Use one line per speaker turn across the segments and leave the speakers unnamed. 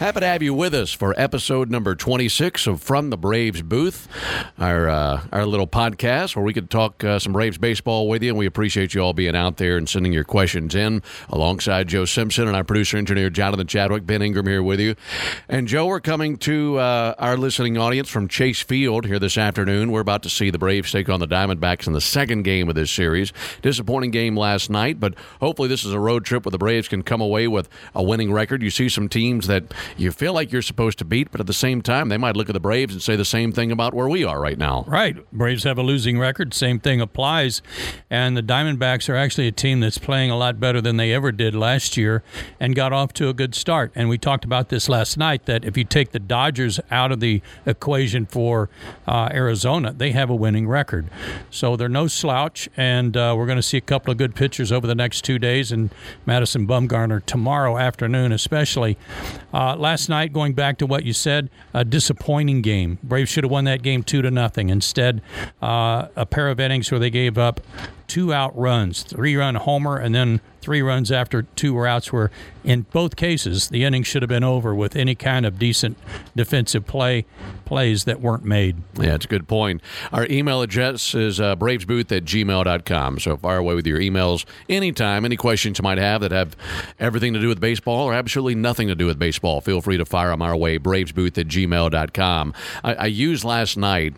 Happy to have you with us for episode number 26 of From the Braves Booth, our uh, our little podcast where we could talk uh, some Braves baseball with you. And we appreciate you all being out there and sending your questions in alongside Joe Simpson and our producer engineer Jonathan Chadwick. Ben Ingram here with you. And Joe, we're coming to uh, our listening audience from Chase Field here this afternoon. We're about to see the Braves take on the Diamondbacks in the second game of this series. Disappointing game last night, but hopefully this is a road trip where the Braves can come away with a winning record. You see some teams that you feel like you're supposed to beat, but at the same time, they might look at the Braves and say the same thing about where we are right now.
Right. Braves have a losing record. Same thing applies. And the Diamondbacks are actually a team that's playing a lot better than they ever did last year and got off to a good start. And we talked about this last night that if you take the Dodgers out of the equation for uh, Arizona, they have a winning record. So they're no slouch. And uh, we're going to see a couple of good pitchers over the next two days and Madison Bumgarner tomorrow afternoon, especially. Uh, last night, going back to what you said, a disappointing game. Braves should have won that game two to nothing. Instead, uh, a pair of innings where they gave up two out runs, three run homer, and then three runs after two were outs. Where in both cases the inning should have been over with any kind of decent defensive play plays that weren't made.
Yeah, it's a good point. Our email address is uh, bravesbooth at gmail.com. So fire away with your emails anytime. Any questions you might have that have everything to do with baseball or absolutely nothing to do with baseball, feel free to fire them our way, bravesbooth at gmail.com. I, I used last night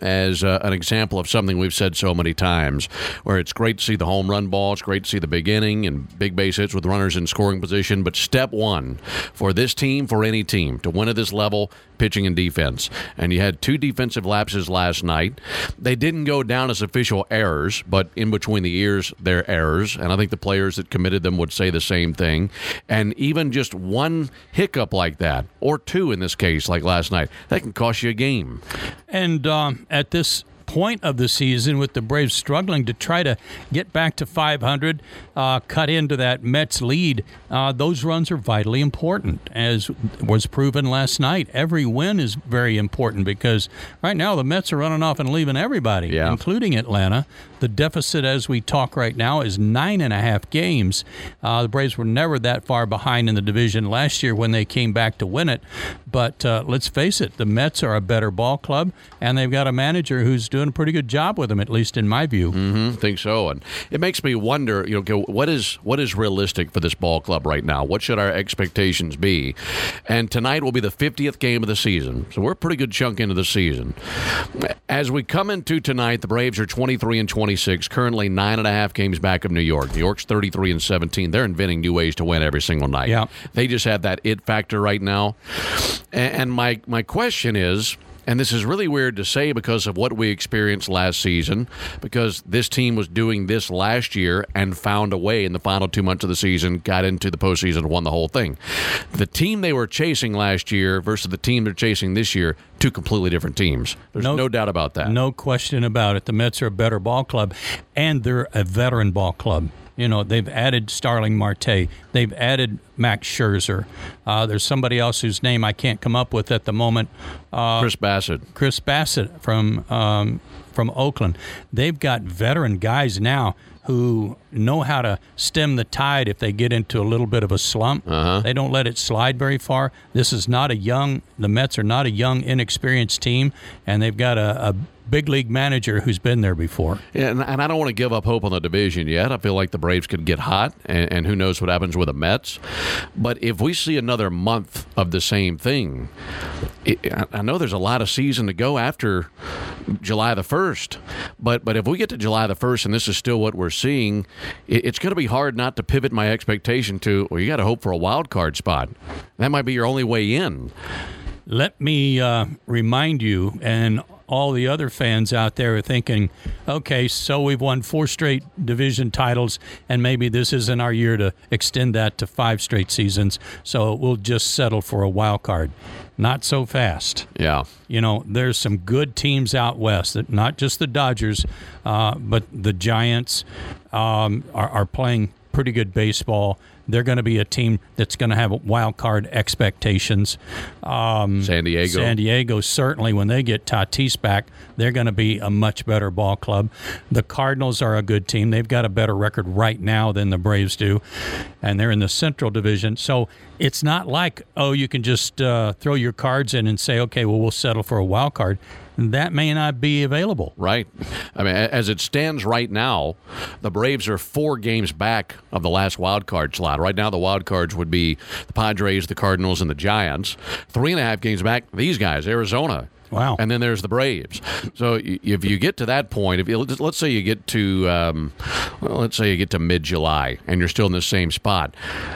as uh, an example of something we've said so many times, where it's great to see the home run ball, it's great to see the beginning and big base hits with runners in scoring position. But step one for this team, for any team, to win at this level, pitching and defense. And you had two defensive lapses last night. They didn't go down as official errors, but in between the ears, they're errors. And I think the players that committed them would say the same thing. And even just one hiccup like that, or two in this case, like last night, that can cost you a game.
And um, at this point of the season with the Braves struggling to try to get back to 500, uh, cut into that Mets lead. Uh, those runs are vitally important, as was proven last night. Every win is very important because right now the Mets are running off and leaving everybody,
Yeah.
including Atlanta. The deficit as we talk right now is nine and a half games. Uh, the Braves were never that far behind in the division last year when they came back to win it. But uh, let's face it, the Mets are a better ball club, and they've got a manager who's doing a pretty good job with them, at least in my view.
I think so, and it makes me wonder. You know, what is what is realistic for this ball club right now? What should our expectations be? And tonight will be the 50th game of the season, so we're a pretty good chunk into the season. As we come into tonight, the Braves are 23 and 26, currently nine and a half games back of New York. New York's 33 and 17. They're inventing new ways to win every single night.
Yeah.
they just have that it factor right now. And and my my question is. And this is really weird to say because of what we experienced last season, because this team was doing this last year and found a way in the final two months of the season, got into the postseason, and won the whole thing. The team they were chasing last year versus the team they're chasing this year, two completely different teams. There's no,
No-
doubt about that.
No question about it. The Mets are a better ball club, and they're a veteran ball club. You know, they've added Starling Marte. They've added Max Scherzer. Uh, there's somebody else whose name I can't come up with at the moment. Uh,
Chris Bassitt.
Chris Bassitt from um, from Oakland. They've got veteran guys now who know how to stem the tide if they get into a little bit of a slump.
Uh-huh.
They don't let it slide very far. This is not a young. The Mets are not a young, inexperienced team, and they've got a, a big league manager who's been there before.
Yeah, and, and I don't want to give up hope on the division yet. I feel like the Braves could get hot, and, and who knows what happens with the Mets. But if we see another month of the same thing, it, I- I know there's a lot of season to go after July the 1st. But, but if we get to July the 1st and this is still what we're seeing, it, it's going to be hard not to pivot my expectation to, well, you got to hope for a wild card spot. That might be your only way in.
Let me uh, remind you and all the other fans out there are thinking, okay, so we've won four straight division titles, and maybe this isn't our year to extend that to five straight seasons, so we'll just settle for a wild card. Not so fast.
Yeah.
You know, there's some good teams out west, that not just the Dodgers, uh, but the Giants um, are, are playing pretty good baseball. They're going to be a team that's going to have wild card expectations. Um,
San Diego.
San Diego certainly, when they get Tatis back, they're going to be a much better ball club. The Cardinals are a good team. They've got a better record right now than the Braves do, and they're in the Central Division. So it's not like oh, you can just uh, throw your cards in and say, okay, well, we'll settle for a wild card. That may not be available.
Right. I mean, as it stands right now, the Braves are four games back of the last wild card slot. Right now, the wild cards would be the Padres, the Cardinals, and the Giants. Three and a half games back, these guys, Arizona.
Wow.
And then there's the Braves. So if you get to that point, if you, let's say you get to, um, well, let's say you get to mid July and you're still in the same spot,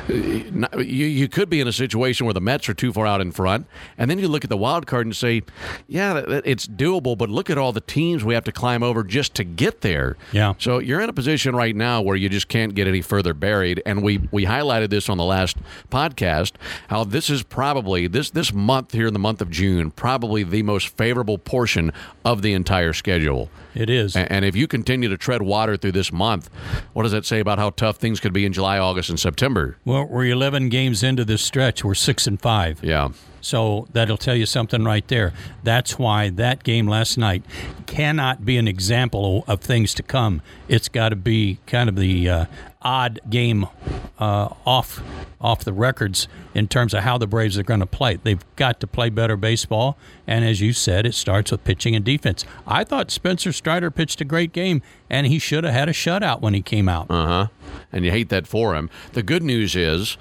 you you could be in a situation where the Mets are too far out in front, and then you look at the wild card and say, yeah, it's doable, but look at all the teams we have to climb over just to get there.
Yeah.
So you're in a position right now where you just can't get any further buried, and we we highlighted this on the last podcast how this is probably this this month here in the month of June probably the most favorable portion of the entire schedule.
It is.
And if you continue to tread water through this month, what does that say about how tough things could be in July, August, and September?
Well, we're 11 games into this stretch. We're six and five.
Yeah.
So that'll tell you something right there. That's why that game last night cannot be an example of things to come. It's got to be kind of the uh, odd game uh, off off the records in terms of how the Braves are going to play. They've got to play better baseball, and as you said, it starts with pitching and defense. I thought Spencer Strider pitched a great game, and he should have had a shutout when he came out.
Uh huh. And you hate that for him. The good news is,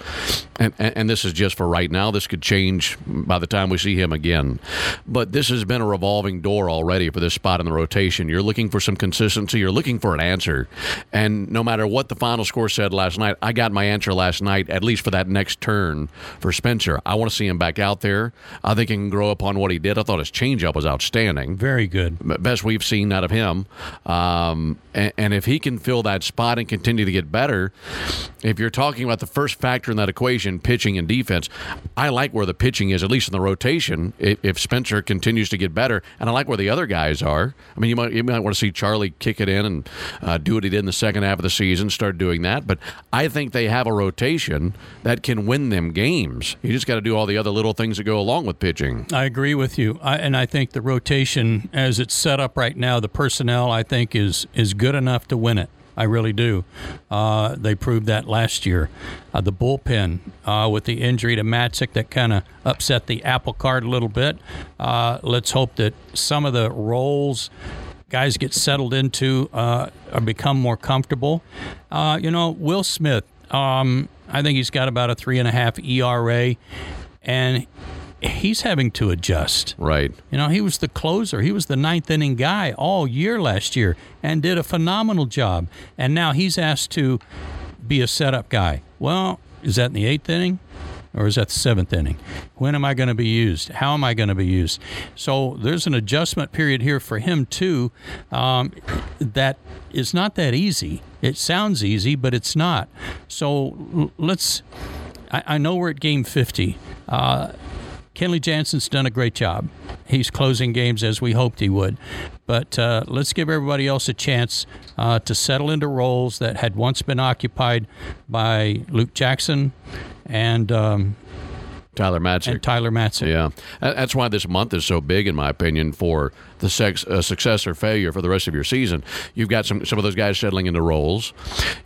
and, and, this is just for right now, this could change by the time we see him again. But this has been a revolving door already for this spot in the rotation. You're looking for some consistency, you're looking for an answer. And no matter what the final score said last night, I got my answer last night, at least for that next turn for Spencer. I want to see him back out there. I think he can grow upon what he did. I thought his changeup was outstanding
Very good.
best we've seen out of him. Um, and, and if he can fill that spot and continue to get better, if you're talking about the first factor in that equation, pitching and defense, I like where the pitching is, at least in the rotation. If, if Spencer continues to get better, and I like where the other guys are. I mean, you might you might want to see Charlie kick it in and uh, do what he did in the second half of the season, start doing that. But I think they have a rotation that can win them games. You just got to do all the other little things that go along with pitching.
I agree with you, I, and I think the rotation, as it's set up right now, the personnel I think is is good enough to win it. I really do. Uh, they proved that last year. Uh, the bullpen uh, with the injury to Matzek that kind of upset the apple cart a little bit. Uh, let's hope that some of the roles guys get settled into uh, or become more comfortable. Uh, you know, Will Smith. Um, I think he's got about a three and a half ERA, and he's having to adjust.
Right.
You know, he was the closer. He was the ninth inning guy all year last year and did a phenomenal job. And now he's asked to be a setup guy. Well, is that in the eighth inning? Or is that the seventh inning? When am I going to be used? How am I going to be used? So there's an adjustment period here for him, too, um, that is not that easy. It sounds easy, but it's not. So l- let's. I, I know we're at game 50. Uh, Kenley Jansen's done a great job. He's closing games as we hoped he would. But uh, let's give everybody else a chance uh, to settle into roles that had once been occupied by Luke Jackson and um,
Tyler Matzek.
and Tyler Matzek.
Yeah, that's why this month is so big, in my opinion, for the sex, uh, success or failure for the rest of your season. You've got some some of those guys settling into roles.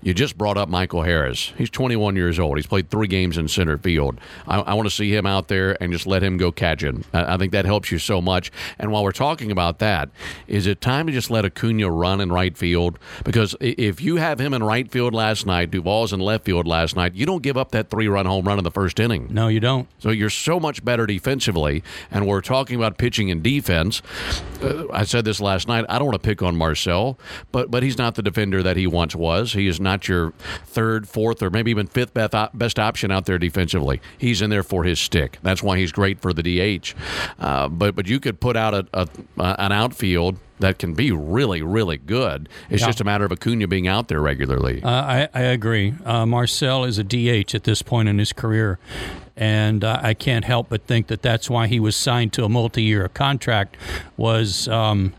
You just brought up Michael Harris. He's 21 years old. He's played three games in center field. I, I want to see him out there and just let him go catching. I, I think that helps you so much. And while we're talking about that, is it time to just let Acuna run in right field? Because if you have him in right field last night, Duvall's in left field last night, you don't give up that three run home run in the first inning.
No, you don't.
So you're so much better defensively, and we're talking about pitching and defense. Uh, I said this last night. I don't want to pick on Marcell, but but he's not the defender that he once was. He is not your third, fourth, or maybe even fifth best, best option out there defensively. He's in there for his stick. That's why he's great for the DH. Uh, but but you could put out a, a an outfield. That can be really, really good. It's
Yeah.
just a matter of Acuna being out there regularly.
Uh, I, I agree. Uh, Marcell is a DH at this point in his career, and uh, I can't help but think that that's why he was signed to a multi-year contract was um,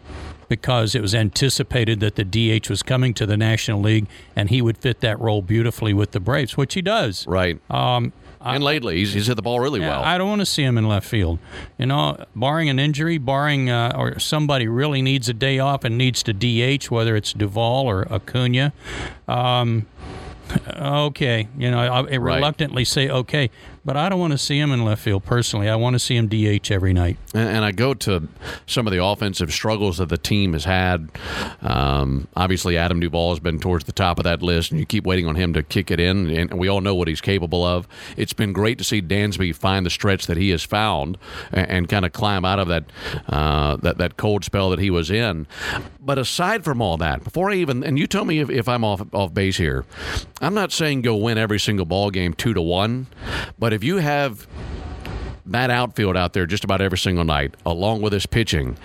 because it was anticipated that the DH was coming to the National League, and he would fit that role beautifully with the Braves, which he does.
right.
Um,
and lately, he's, he's hit the ball really
yeah,
well.
I don't want to see him in left field. You know, barring an injury, barring uh, or somebody really needs a day off and needs to DH, whether it's Duvall or Acuna. Um, okay, you know, I, I
Right.
reluctantly say okay, but I don't want to see him in left field personally. I want to see him DH every night.
And, and I go to some of the offensive struggles that the team has had. Um, obviously, Adam Duvall has been towards the top of that list, and you keep waiting on him to kick it in, and we all know what he's capable of. It's been great to see Dansby find the stretch that he has found and, and kind of climb out of that, uh, that that cold spell that he was in. But aside from all that, before I even and you tell me if, if I'm off off base here, I'm not saying go win every single ball game two to one, but if you have that outfield out there just about every single night, along with his pitching,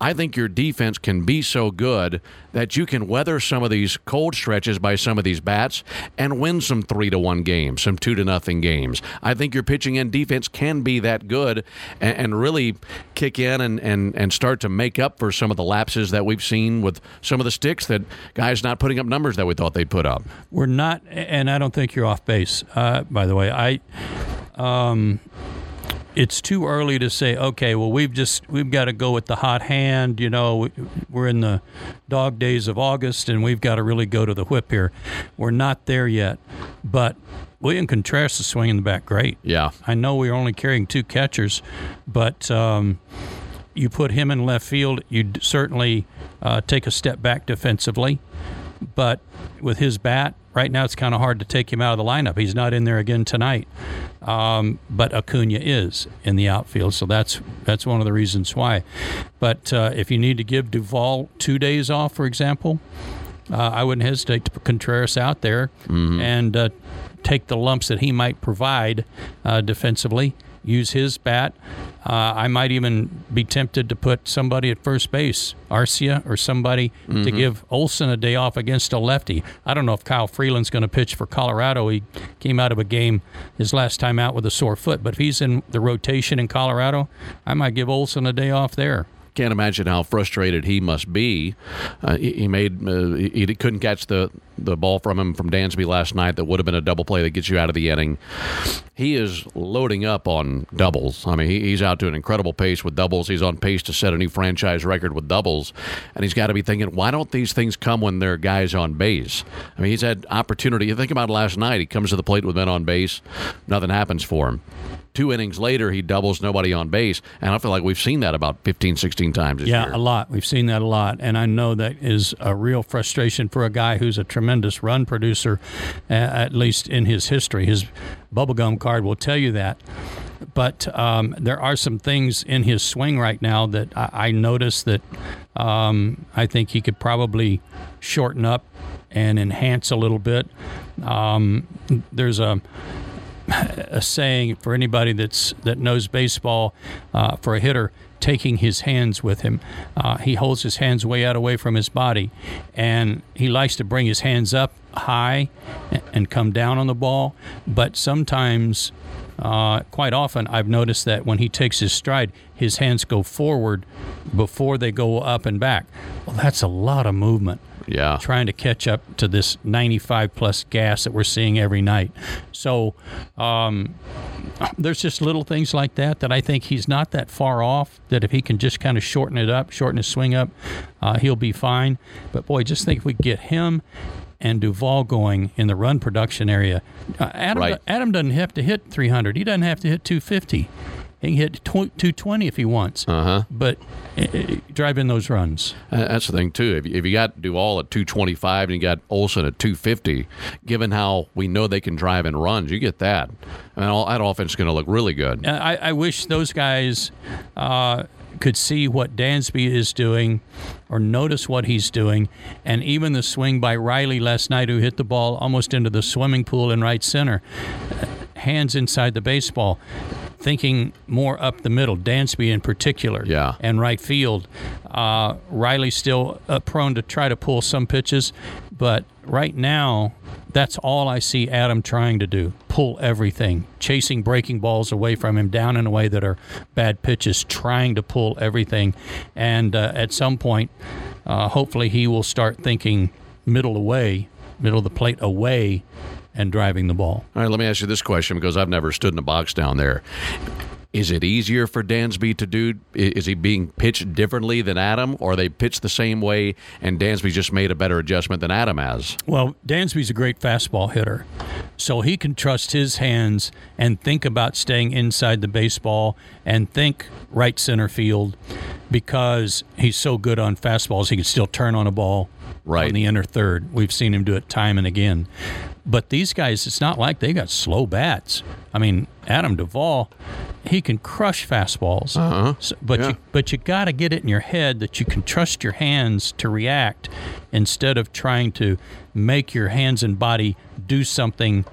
I think your defense can be so good that you can weather some of these cold stretches by some of these bats and win some three to one games, some two to nothing games. I think your pitching and defense can be that good and, and really kick in and, and, and start to make up for some of the lapses that we've seen with some of the sticks that guys not putting up numbers that we thought they'd put up.
We're not, and I don't think you're off base. Uh, by the way, I. Um, it's too early to say. Okay, well, we've just we've got to go with the hot hand. You know, we- we're in the dog days of August, and we've got to really go to the whip here. We're not there yet, but William Contreras is swinging the bat great.
Yeah.
I know we're only carrying two catchers, but um, you put him in left field, you'd certainly uh, take a step back defensively. But with his bat, right now it's kind of hard to take him out of the lineup. He's not in there again tonight. Um, but Acuna is in the outfield, so that's that's one of the reasons why. But uh, if you need to give Duvall two days off, for example, uh, I wouldn't hesitate to put Contreras out there and uh, take the lumps that he might provide uh, defensively. Use his bat. Uh, I might even be tempted to put somebody at first base, Arcia or somebody, to give Olson a day off against a lefty. I don't know if Kyle Freeland's going to pitch for Colorado. He came out of a game his last time out with a sore foot, but if he's in the rotation in Colorado, I might give Olson a day off there.
Can't imagine how frustrated he must be. Uh, he, he made uh, he, couldn't catch the the ball from him from Dansby last night. That would have been a double play that gets you out of the inning. He is loading up on doubles. I mean, he, he's out to an incredible pace with doubles. He's on pace to set a new franchise record with doubles, and he's got to be thinking, why don't these things come when there are guys on base? I mean, he's had opportunity. You think about last night. He comes to the plate with men on base, nothing happens for him. Two innings later, he doubles nobody on base, and I feel like we've seen that about 15, 16 times this
Yeah,
year.
a lot. We've seen that a lot, and I know that is a real frustration for a guy who's a tremendous run producer, at least in his history. His bubblegum card will tell you that. But um, there are some things in his swing right now that I, I notice that um, I think he could probably shorten up and enhance a little bit. Um, there's a a saying for anybody that's that knows baseball uh, for a hitter taking his hands with him. Uh, he holds his hands way out away from his body, and he likes to bring his hands up high and come down on the ball. But sometimes, uh, quite often, I've noticed that when he takes his stride, his hands go forward before they go up and back. Well, that's a lot of movement
Yeah.
trying to catch up to this 95 plus gas that we're seeing every night. So um, there's just little things like that that I think he's not that far off. That if he can just kind of shorten it up, shorten his swing up, uh, he'll be fine. But boy, just think if we get him and Duvall going in the run production area. Uh, Adam,
Right.
Adam doesn't have to hit 300. He doesn't have to hit 250. He can hit tw- 220 if he wants.
Uh-huh.
But uh, drive in those runs.
Uh, That's the thing too. If you, if you got Duvall at 225 and you got Olson at 250, given how we know they can drive in runs, you get that. And all, that offense is going to look really good.
I, I wish those guys uh, could see what Dansby is doing or notice what he's doing. And even the swing by Riley last night, who hit the ball almost into the swimming pool in right center, uh, hands inside the baseball, thinking more up the middle, Dansby in particular,
Yeah.
and right field. Uh, Riley's still uh, prone to try to pull some pitches, but right now, that's all I see Adam trying to do pull everything, chasing breaking balls away from him down in a way that are bad pitches, trying to pull everything. And uh, at some point, uh, hopefully, he will start thinking middle away, middle of the plate away, and driving the ball.
All right, let me ask you this question because I've never stood in a box down there. Is it easier for Dansby to do? Is he being pitched differently than Adam, or they pitch the same way and Dansby just made a better adjustment than Adam has?
Well, Dansby's a great fastball hitter, so he can trust his hands and think about staying inside the baseball and think right center field because he's so good on fastballs. He can still turn on a ball
Right.
on the inner third. We've seen him do it time and again. But these guys, it's not like they got slow bats. I mean, Adam Duvall, he can crush fastballs.
Uh-huh.
So, but
Yeah.
you but you got to get it in your head that you can trust your hands to react instead of trying to make your hands and body do something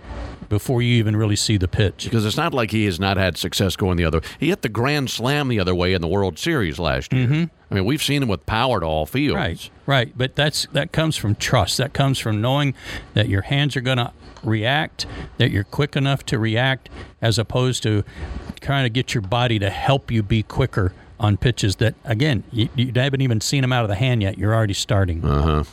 before you even really see the pitch.
Because it's not like he has not had success going the other. Way. He hit the grand slam the other way in the World Series last year. I mean, we've seen him with power to all fields.
Right, right. But that's that comes from trust. That comes from knowing that your hands are going to react, that you're quick enough to react, as opposed to trying to get your body to help you be quicker on pitches that, again, you, you haven't even seen them out of the hand yet. You're already starting. Uh-huh.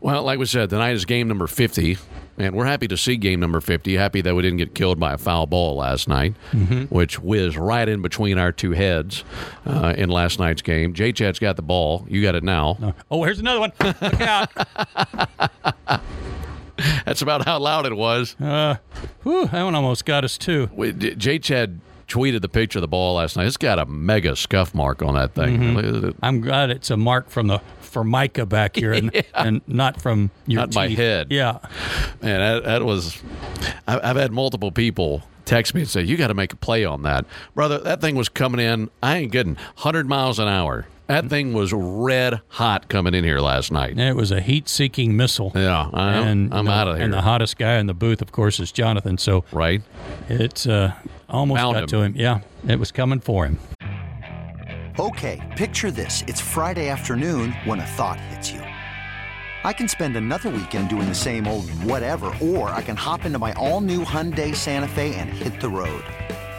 Well, like we said, tonight is game number 50, and we're happy to see game number 50. Happy that we didn't get killed by a foul ball last night, which whizzed right in between our two heads uh, in last night's game. J Chad's got the ball. You got it now.
Oh, here's another one. Look out.
That's about how loud it was.
Whew, that one almost got us, too.
J Chad tweeted the picture of the ball last night. It's got a mega scuff mark on that thing.
Mm-hmm.
Look at it.
I'm glad it's a mark from the formica back here and, and not from your
Not my head.
Yeah.
Man, that, that was. I- I've had multiple people text me and say, "You got to make a play on that, brother." That thing was coming in. I ain't getting Hundred miles an hour. That thing was red hot coming in here last night.
And it was a heat-seeking missile.
Yeah, I am.
and
I'm
you know,
out of here.
And the hottest guy in the booth, of course, is Jonathan. So
right?
it's uh, almost
Found
got
him.
to him. Yeah, it was coming for him.
Okay, picture this. It's Friday afternoon when a thought hits you. I can spend another weekend doing the same old whatever, or I can hop into my all new Hyundai Santa Fe and hit the road.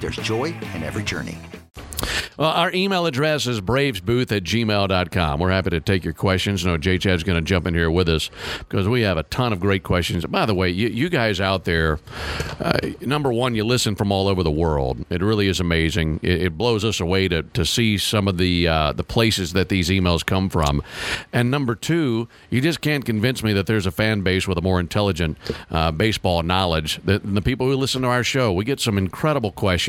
there's joy in every journey.
Well, our email address is bravesbooth at gmail.com. We're happy to take your questions. Know J Chad's going to jump in here with us because we have a ton of great questions. By the way, you, you guys out there, uh, number one, you listen from all over the world. It really is amazing. It, it blows us away to, to see some of the uh, the places that these emails come from. And number two, you just can't convince me that there's a fan base with a more intelligent uh, baseball knowledge than the people who listen to our show. We get some incredible questions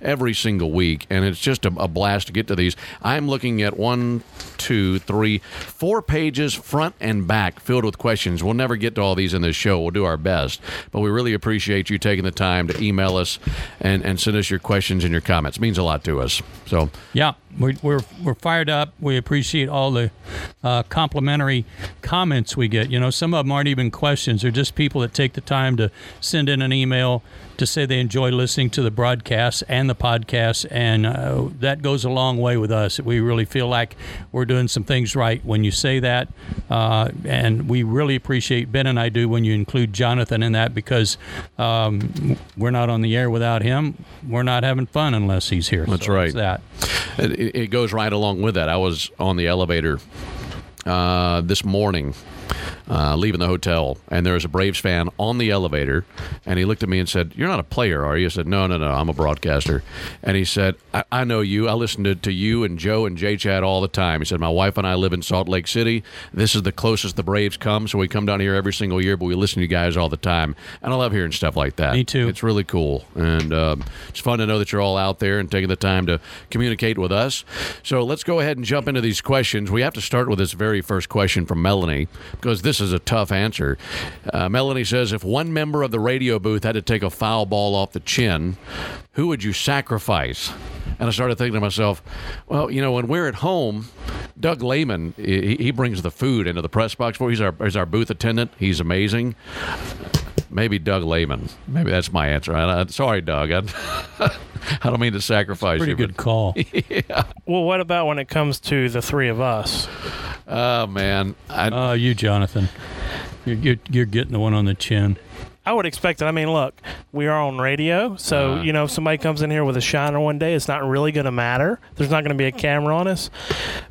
every single week, and it's just a, a blast to get to these. I'm looking at one, two, three, four pages front and back filled with questions. We'll never get to all these in this show. We'll do our best, but we really appreciate you taking the time to email us and, and send us your questions and your comments. It means a lot to us. So
Yeah, we're, we're, we're fired up. We appreciate all the uh, complimentary comments we get. You know, some of them aren't even questions, they're just people that take the time to send in an email to say they enjoy listening to the broadcast and the podcast. And uh, that goes a long way with us. We really feel like we're doing some things right when you say that. Uh, and we really appreciate, Ben and I do, when you include Jonathan in that because um, we're not on the air without him. We're not having fun unless he's here.
That's
So
right.
That.
It, goes right along with that. I was on the elevator uh, this morning, uh, leaving the hotel, and there was a Braves fan on the elevator, and he looked at me and said, "You're not a player, are you?" I said, "No, no, no, I'm a broadcaster." And he said, "I, I know you. I listen to, to you and Joe and Jay Chad all the time." He said, "My wife and I live in Salt Lake City. This is the closest the Braves come, so we come down here every single year, but we listen to you guys all the time, and I love hearing stuff like that.
Me too.
It's really cool, and um, it's fun to know that you're all out there and taking the time to communicate with us. So let's go ahead and jump into these questions. We have to start with this very first question from Melanie because this is a tough answer. Uh, Melanie says, "If one member of the radio booth had to take a foul ball off the chin, who would you sacrifice?" And I started thinking to myself, well, you know, when we're at home, Doug Lehman, he, he brings the food into the press box for. He's our he's our booth attendant. He's amazing. Maybe Doug Lehman. Maybe that's my answer. I, I, sorry, Doug. I, I don't mean to sacrifice you?
Pretty
you.
good call. yeah.
Well, what about when it comes to the three of us?
Oh man, I,
Uh, you, Jonathan. You're, you're, you're getting the one on the chin.
I would expect it. I mean, look, we are on radio, so
Uh-huh.
you know, if somebody comes in here with a shiner one day, it's not really going to matter. There's not going to be a camera on us.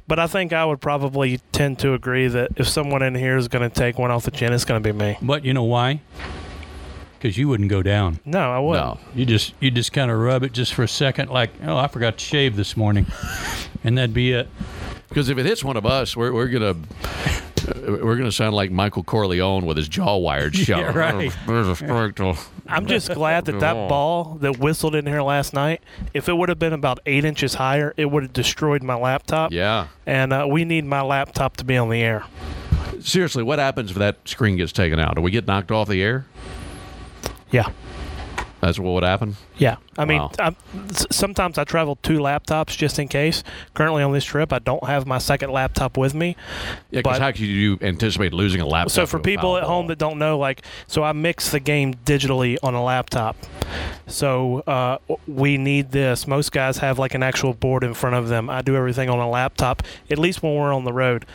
But I think I would probably tend to agree that if someone in here is going to take one off the chin, it's going to be me.
But you know why? Because you wouldn't go down.
No, I wouldn't.
no.
You just you just kind of rub it just for a second, like oh, I forgot to shave this morning, and that'd be it.
Because if it hits one of us, we're, we're gonna we're gonna sound like Michael Corleone with his jaw wired shut.
Yeah, right.
There's a spectral.
I'm just glad that that ball that whistled in here last night, if it would have been about eight inches higher, it would have destroyed my laptop.
Yeah.
And uh, we need my laptop to be on the air.
Seriously, what happens if that screen gets taken out? Do we get knocked off the air?
Yeah.
That's what would happen.
Yeah, I mean,
Wow.
I'm, sometimes I travel two laptops just in case. Currently on this trip, I don't have my second laptop with me.
Yeah, because how could you anticipate losing a laptop?
So for people at home that don't know, like, so I mix the game digitally on a laptop. So uh, we need this. Most guys have like an actual board in front of them. I do everything on a laptop, at least when we're on the road.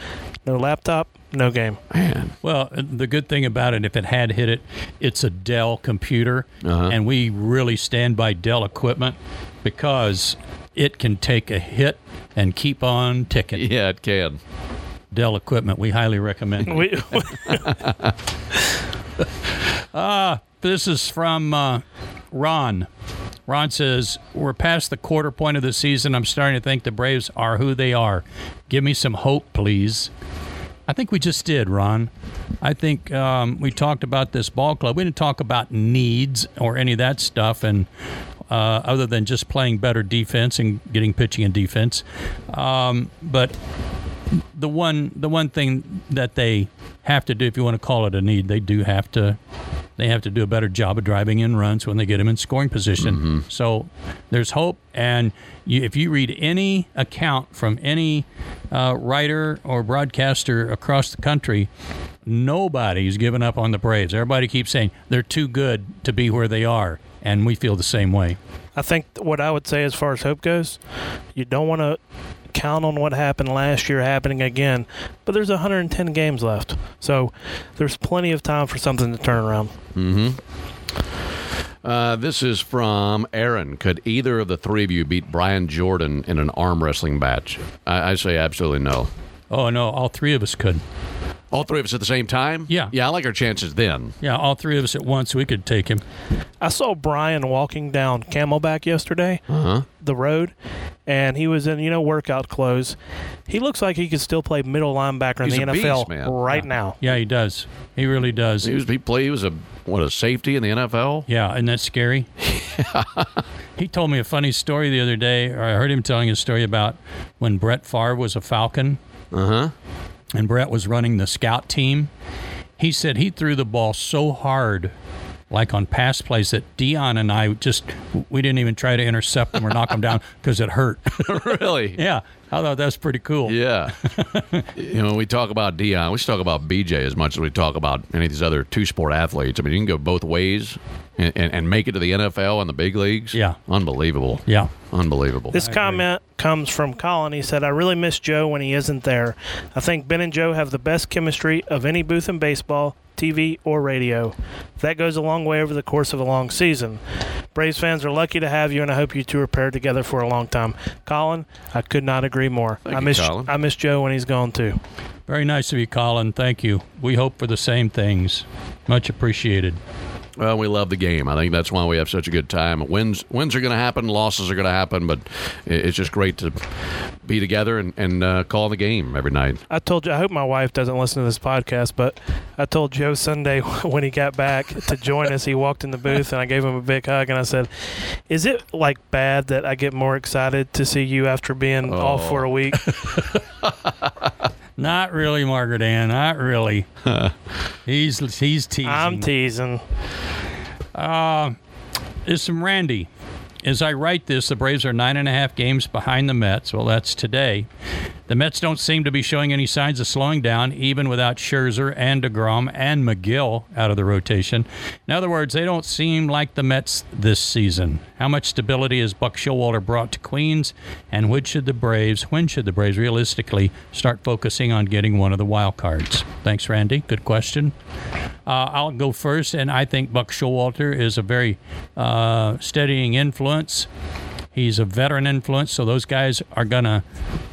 No laptop, no game.
man,
Well, uh, the good thing about it, if it had hit it, it's a Dell computer,
Uh-huh.
and we really stand by Dell equipment because it can take a hit and keep on ticking.
yeah, it can.
Dell equipment, we highly recommend. it.
We,
This is from uh, Ron. Ron says, We're past the quarter point of the season. I'm starting to think the Braves are who they are. Give me some hope, please. I think we just did, Ron. I think um, we talked about this ball club. We didn't talk about needs or any of that stuff, and uh, other than just playing better defense and getting pitching and defense. Um, but the one the one thing that they have to do, if you want to call it a need, they do have to they have to do a better job of driving in runs when they get them in scoring position. So there's hope, and you, if you read any account from any uh, writer or broadcaster across the country, nobody's given up on the Braves. Everybody keeps saying they're too good to be where they are, and we feel the same way.
I think what I would say as far as hope goes, you don't want to count on what happened last year happening again. But there's 110 games left, so there's plenty of time for something to turn around.
Uh, this is from Aaron. Could either of the three of you beat Brian Jordan in an arm wrestling match? I, I say absolutely no.
Oh no, all three of us could.
All three of us at the same time?
Yeah.
Yeah, I like our chances then.
Yeah, all three of us at once, we could take him.
I saw Brian walking down Camelback yesterday,
Uh huh.
the road, and he was in you know workout clothes. He looks like he could still play middle linebacker
He's
in the
a beast,
NFL
man.
right now.
Yeah, he does. He really does.
He was he played. He was a what a safety in the NFL.
Yeah, isn't that scary? he told me a funny story the other day, or I heard him telling a story about when Brett Favre was a Falcon
Uh huh.
And Brett was running the scout team. He said he threw the ball so hard, like on pass plays, that Deion and I just we didn't even try to intercept them or knock them down because it hurt.
really?
yeah, I thought that's pretty cool.
Yeah. you know, when we talk about Deion, we should talk about BJ as much as we talk about any of these other two sport athletes. I mean, you can go both ways and, and, and make it to the NFL and the big leagues.
Yeah.
Unbelievable.
Yeah.
Unbelievable.
This comment comes from Colin. He said, I really miss Joe when he isn't there. I think Ben and Joe have the best chemistry of any booth in baseball, TV, or radio. That goes a long way over the course of a long season. Braves fans are lucky to have you, and I hope you two are paired together for a long time. Colin, I could not agree more.
Thank
I
you,
miss
Colin.
I miss Joe when he's gone too.
Very nice of you, Colin. Thank you. We hope for the same things. Much appreciated.
Well, we love the game. I think that's why we have such a good time. Wins, wins are going to happen. Losses are going to happen, but it's just great to be together and, and uh, call the game every night.
I told you, I hope my wife doesn't listen to this podcast, but I told Joe Sunday when he got back to join us, he walked in the booth and I gave him a big hug and I said, Is it like bad that I get more excited to see you after being off for a week?
Not really, Margaret Ann. Not really. he's he's teasing.
I'm teasing.
Uh, is some Randy. As I write this, the Braves are nine and a half games behind the Mets. Well, that's today. The Mets don't seem to be showing any signs of slowing down, even without Scherzer and DeGrom and Megill out of the rotation. In other words, they don't seem like the Mets this season. How much stability has Buck Showalter brought to Queens, and when should the Braves, when should the Braves realistically start focusing on getting one of the wild cards? Thanks, Randy. Good question. Uh, I'll go first, and I think Buck Showalter is a very uh, steadying influence. He's a veteran influence, so those guys are going to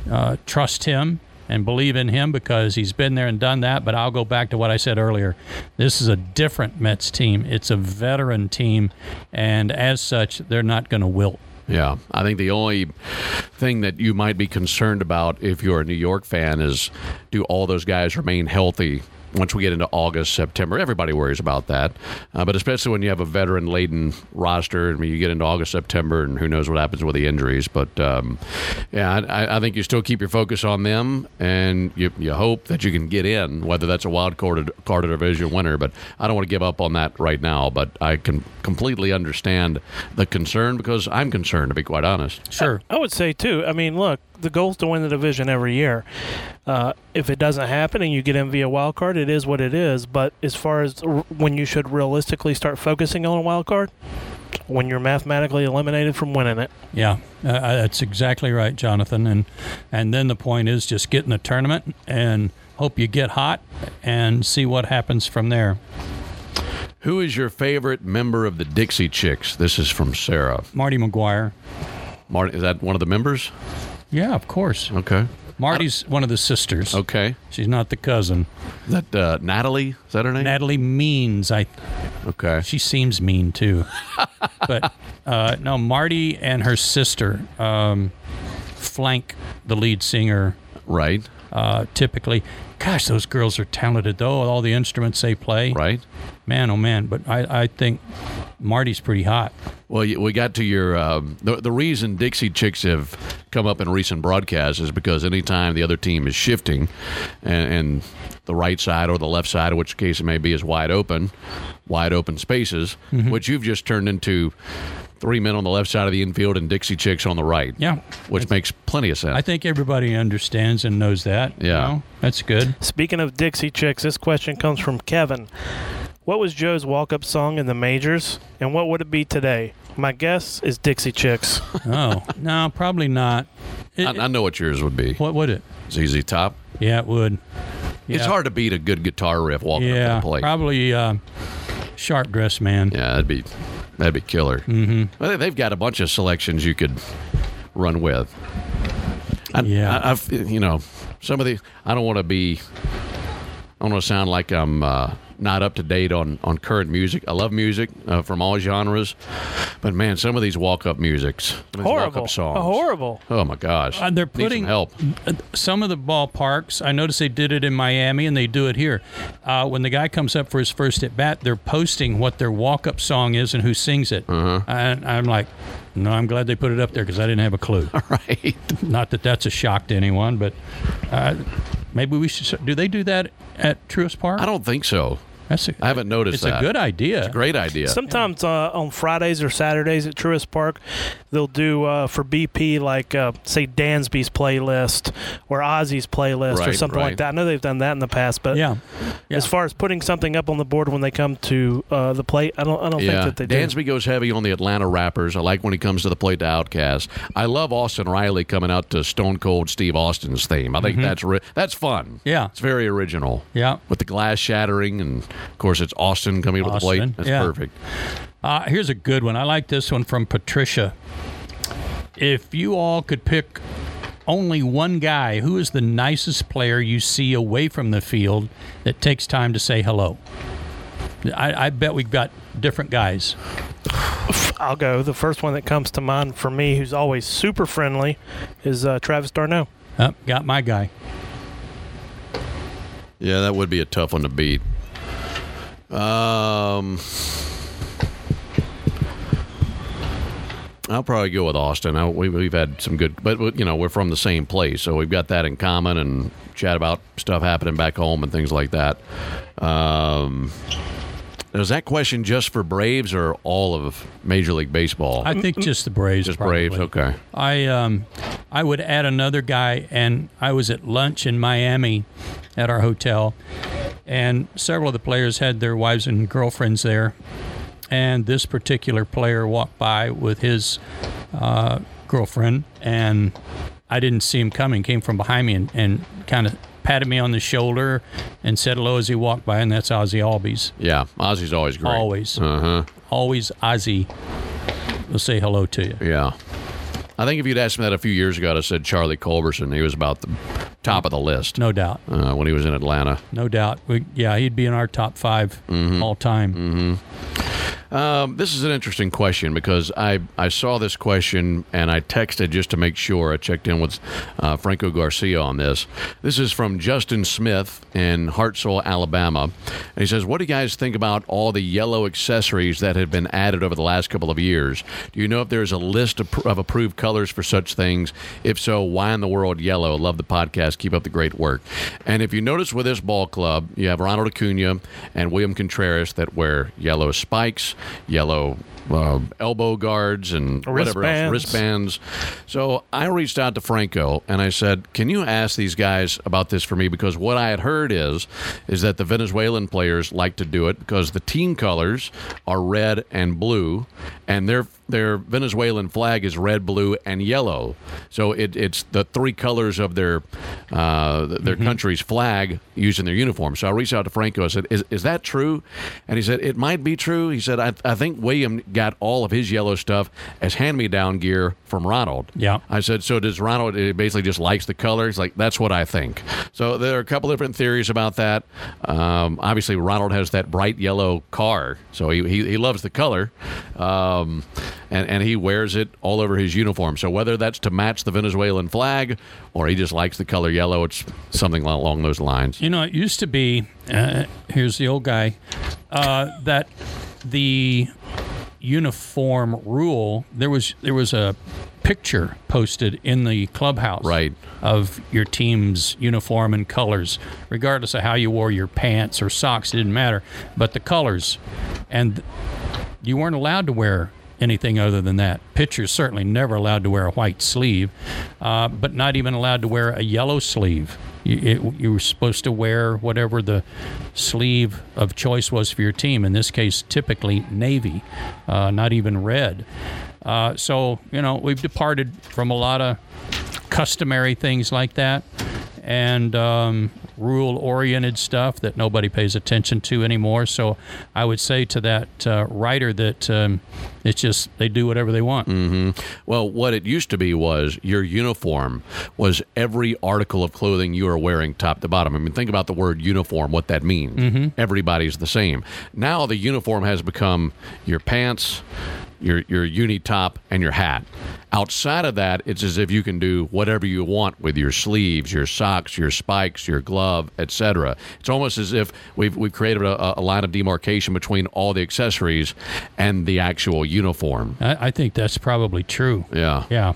uh, trust him and believe in him because he's been there and done that. But I'll go back to what I said earlier. This is a different Mets team, it's a veteran team, and as such, they're not going to wilt.
Yeah, I think the only thing that you might be concerned about if you're a New York fan is do all those guys remain healthy once we get into August, September? Everybody worries about that, uh, but especially when you have a veteran laden roster. I mean, you get into August, September, and who knows what happens with the injuries. But um, yeah, I, I think you still keep your focus on them, and you, you hope that you can get in, whether that's a wild card, card or division winner. But I don't want to give up on that right now. But I can completely understand the concern because I'm concerned, to be quite honest.
Sure.
I would say too. I mean, look, the goal is to win the division every year. Uh, if it doesn't happen and you get in via wild card, it is what it is. But as far as r- when you should realistically start focusing on a wild card, when you're mathematically eliminated from winning it.
Yeah, uh, that's exactly right, Jonathan. And and then the point is just get in the tournament and hope you get hot and see what happens from there.
Who is your favorite member of the Dixie Chicks? This is from Sarah.
Marty Maguire.
Martin, is that one of the members?
Yeah, of course.
Okay.
Marty's one of the sisters.
Okay.
She's not the cousin.
That uh, Natalie? Is that her name?
Natalie Maines. I.
okay.
She seems mean too. but uh, no, Marty and her sister um, flank the lead singer
Right.
uh, typically. Gosh, those girls are talented though. All the instruments they play.
Right.
Man, oh man. But I, I think Marty's pretty hot.
Well, we got to your um, the the reason Dixie Chicks have come up in recent broadcasts is because anytime the other team is shifting, and, and the right side or the left side, which case it may be, is wide open, wide open spaces, which you've just turned into three men on the left side of the infield and Dixie Chicks on the right.
Yeah.
which makes plenty of sense.
I think everybody understands and knows that. you
Yeah.
know? That's good.
Speaking of Dixie Chicks, this question comes from Kevin. What was Joe's walk-up song in the majors, and what would it be today? My guess is Dixie Chicks.
Oh, no, probably not. It-
I, I know what yours would be.
what would it?
ZZ Top.
Yeah, it would.
It's hard to beat a good guitar riff walking
Yeah,
up to the plate.
probably uh, sharp dressed man.
Yeah, that'd be that'd be killer. Mm-hmm. Well, they've got a bunch of selections you could run with. I,
Yeah.
I, I've you know some of the I don't want to be. I don't want to sound like I'm uh, not up to date on on current music. I love music uh, from all genres, but man, some of these walk up musics,
Horrible.
walk up songs,
Horrible.
Oh my gosh,
Uh, they're putting
help.
some of the ballparks. I noticed they did it in Miami, and they do it here. Uh, when the guy comes up for his first at bat, they're posting what their walk-up song is and who sings it.
Uh-huh.
And I'm like, no, I'm glad they put it up there because I didn't have a clue.
All right.
Not that that's a shock to anyone, but uh, maybe we should. Do they do that at Truist Park?
I don't think so.
That's a,
I haven't noticed
It's
that.
a good idea.
It's a great idea.
Sometimes uh, on Fridays or Saturdays at Truist Park, they'll do uh, for BP like uh, say Dansby's playlist or Ozzy's playlist or something
right.
like that. I know they've done that in the past, but
Yeah. yeah.
as far as putting something up on the board when they come to uh, the plate, I don't I don't
yeah,
think that they do.
Dansby
do.
goes heavy on the Atlanta rappers. I like when he comes to the plate to OutKast. I love Austin Riley coming out to Stone Cold Steve Austin's theme. I think that's ri- that's fun.
Mm-hmm. Yeah.
it's very original.
Yeah.
with the glass shattering, and of course it's Austin coming to the plate. That's
yeah.
perfect.
Uh, here's a good one. I like this one from Patricia. If you all could pick only one guy, who is the nicest player you see away from the field that takes time to say hello? I, I bet we've got different guys.
I'll go. The first one that comes to mind for me, who's always super friendly, is uh, Travis d'Arnaud.
Uh, got my guy.
Yeah, that would be a tough one to beat. Um, I'll probably go with Austin. I, we, we've had some good, but you know we're from the same place, so we've got that in common and chat about stuff happening back home and things like that. Um, is that question just for Braves or all of Major League Baseball?
I think just the Braves.
just
probably.
Braves. Okay.
I um, I would add another guy, and I was at lunch in Miami at our hotel, and several of the players had their wives and girlfriends there, and this particular player walked by with his uh, girlfriend, and I didn't see him coming. Came from behind me and, and kind of patted me on the shoulder and said hello as he walked by, and that's Ozzy Albies.
Yeah, Ozzy's always great.
Always,
Uh huh.
always Ozzy will say hello to you.
Yeah. I think if you'd asked me that a few years ago, I'd have said Charlie Culberson. He was about the top of the list
No doubt.
uh, when he was in Atlanta.
No doubt. We, yeah, he'd be in our top 5
Mm-hmm.
all time.
Um, this is an interesting question because I, I saw this question and I texted just to make sure. I checked in with uh, Franco Garcia on this. This is from Justin Smith in Hartselle, Alabama. And he says, What do you guys think about all the yellow accessories that have been added over the last couple of years? Do you know if there's a list of, of approved colors for such things? If so, why in the world yellow? Love the podcast. Keep up the great work. And if you notice with this ball club, you have Ronald Acuna and William Contreras that wear yellow spikes, yellow uh, elbow guards, and whatever else,
Wristbands.
wristbands. So I reached out to Franco and I said, "Can you ask these guys about this for me? Because what I had heard is, is that the Venezuelan players like to do it because the team colors are red and blue, and their their Venezuelan flag is red, blue, and yellow. So it, it's the three colors of their uh, their country's flag used in their uniform. So I reached out to Franco. I said, "Is is that true?" And he said, "It might be true." He said, "I, I think William got all of his yellow stuff as hand me down gear from Ronald."
Yeah.
I said, "So does Ronald? It basically just likes the color." He's like, "That's what I think." So there are a couple different theories about that. Um, obviously, Ronald has that bright yellow car, so he he, he loves the color, um, and and he wears it all over his uniform. So whether that's to match the Venezuelan flag or he just likes the color yellow, it's something along those lines.
You know, it used to be, uh, here's the old guy, uh, that the uniform rule, there was, there was a picture posted in the clubhouse
Right.
of your team's uniform and colors, regardless of how you wore your pants or socks, it didn't matter, but the colors. And you weren't allowed to wear anything other than that. Pitchers certainly never allowed to wear a white sleeve, uh, but not even allowed to wear a yellow sleeve. You, it, you were supposed to wear whatever the sleeve of choice was for your team. In this case, typically navy, uh, not even red. Uh, so you know we've departed from a lot of customary things like that. And um, rule oriented stuff that nobody pays attention to anymore. So I would say to that uh, writer that um, it's just they do whatever they want.
Mm-hmm. Well, what it used to be was your uniform was every article of clothing you are wearing top to bottom. I mean, think about the word uniform, what that means.
Mm-hmm.
Everybody's the same. Now the uniform has become your pants, your your uni top, and your hat. Outside of that, it's as if you can do whatever you want with your sleeves, your socks, your spikes, your glove, etc. It's almost as if we've we've created a, a line of demarcation between all the accessories and the actual uniform.
I, I think that's probably true.
Yeah.
Yeah.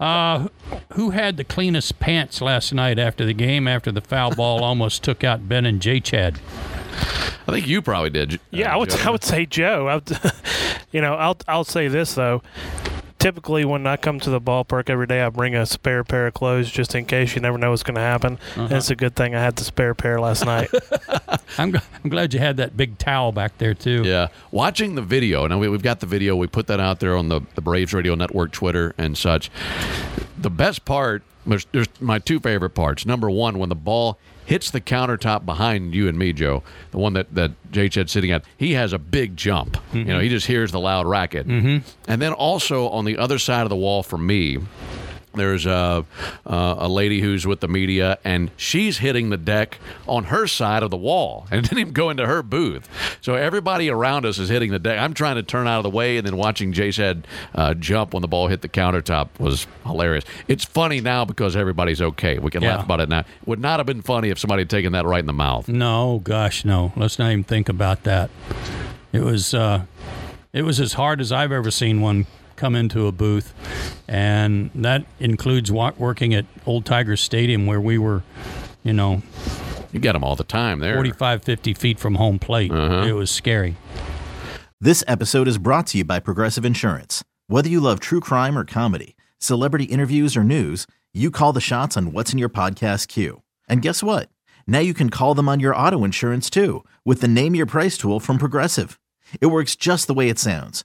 Uh, who had the cleanest pants last night after the game after the foul ball almost took out Ben and J Chad?
I think you probably did. uh,
Yeah, I would.
Joe.
I would say Joe. I would, you know, I'll I'll say this though. Typically, when I come to the ballpark every day, I bring a spare pair of clothes just in case. You never know what's going to happen. And it's a good thing I had the spare pair last night.
I'm, g- I'm glad you had that big towel back there too.
Yeah, watching the video. Now we, we've got the video. We put that out there on the the Braves Radio Network Twitter and such. The best part. There's, there's my two favorite parts. Number one, when the ball hits the countertop behind you and me, Joe, the one that that J Chad's sitting at, he has a big jump. You know, he just hears the loud racket. Mm-hmm. And then also on the other side of the wall from me. There's a, uh, a lady who's with the media, and she's hitting the deck on her side of the wall, and didn't even go into her booth. So everybody around us is hitting the deck. I'm trying to turn out of the way, and then watching J Chad uh, jump when the ball hit the countertop was hilarious. It's funny now because everybody's okay. We can
Yeah.
laugh about it now. Would not have been funny if somebody had taken that right in the mouth.
No, gosh, no. Let's not even think about that. It was uh, it was as hard as I've ever seen one come into a booth, and that includes wa- working at Old Tiger Stadium where we were, you know,
You get them all the time there.
45, 50 feet from home plate. Uh-huh. It was scary.
This episode is brought to you by Progressive Insurance. Whether you love true crime or comedy, celebrity interviews or news, you call the shots on what's in your podcast queue. And guess what? Now you can call them on your auto insurance too with the Name Your Price tool from Progressive. It works just the way it sounds.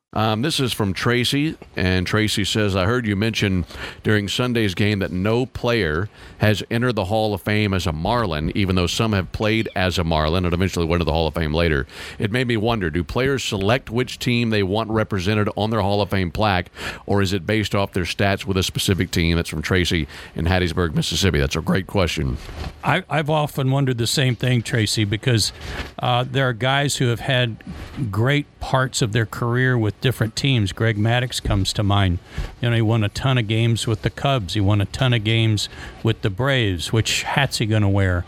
Um, this is from Tracy, and Tracy says, I heard you mention during Sunday's game that no player has entered the Hall of Fame as a Marlin, even though some have played as a Marlin and eventually went to the Hall of Fame later. It made me wonder do players select which team they want represented on their Hall of Fame plaque, or is it based off their stats with a specific team? That's from Tracy in Hattiesburg, Mississippi. That's a great question.
I, I've often wondered the same thing, Tracy, because uh, there are guys who have had great parts of their career with different teams. Greg Maddux comes to mind. You know, he won a ton of games with the Cubs. He won a ton of games with the Braves. Which hat's he going to wear?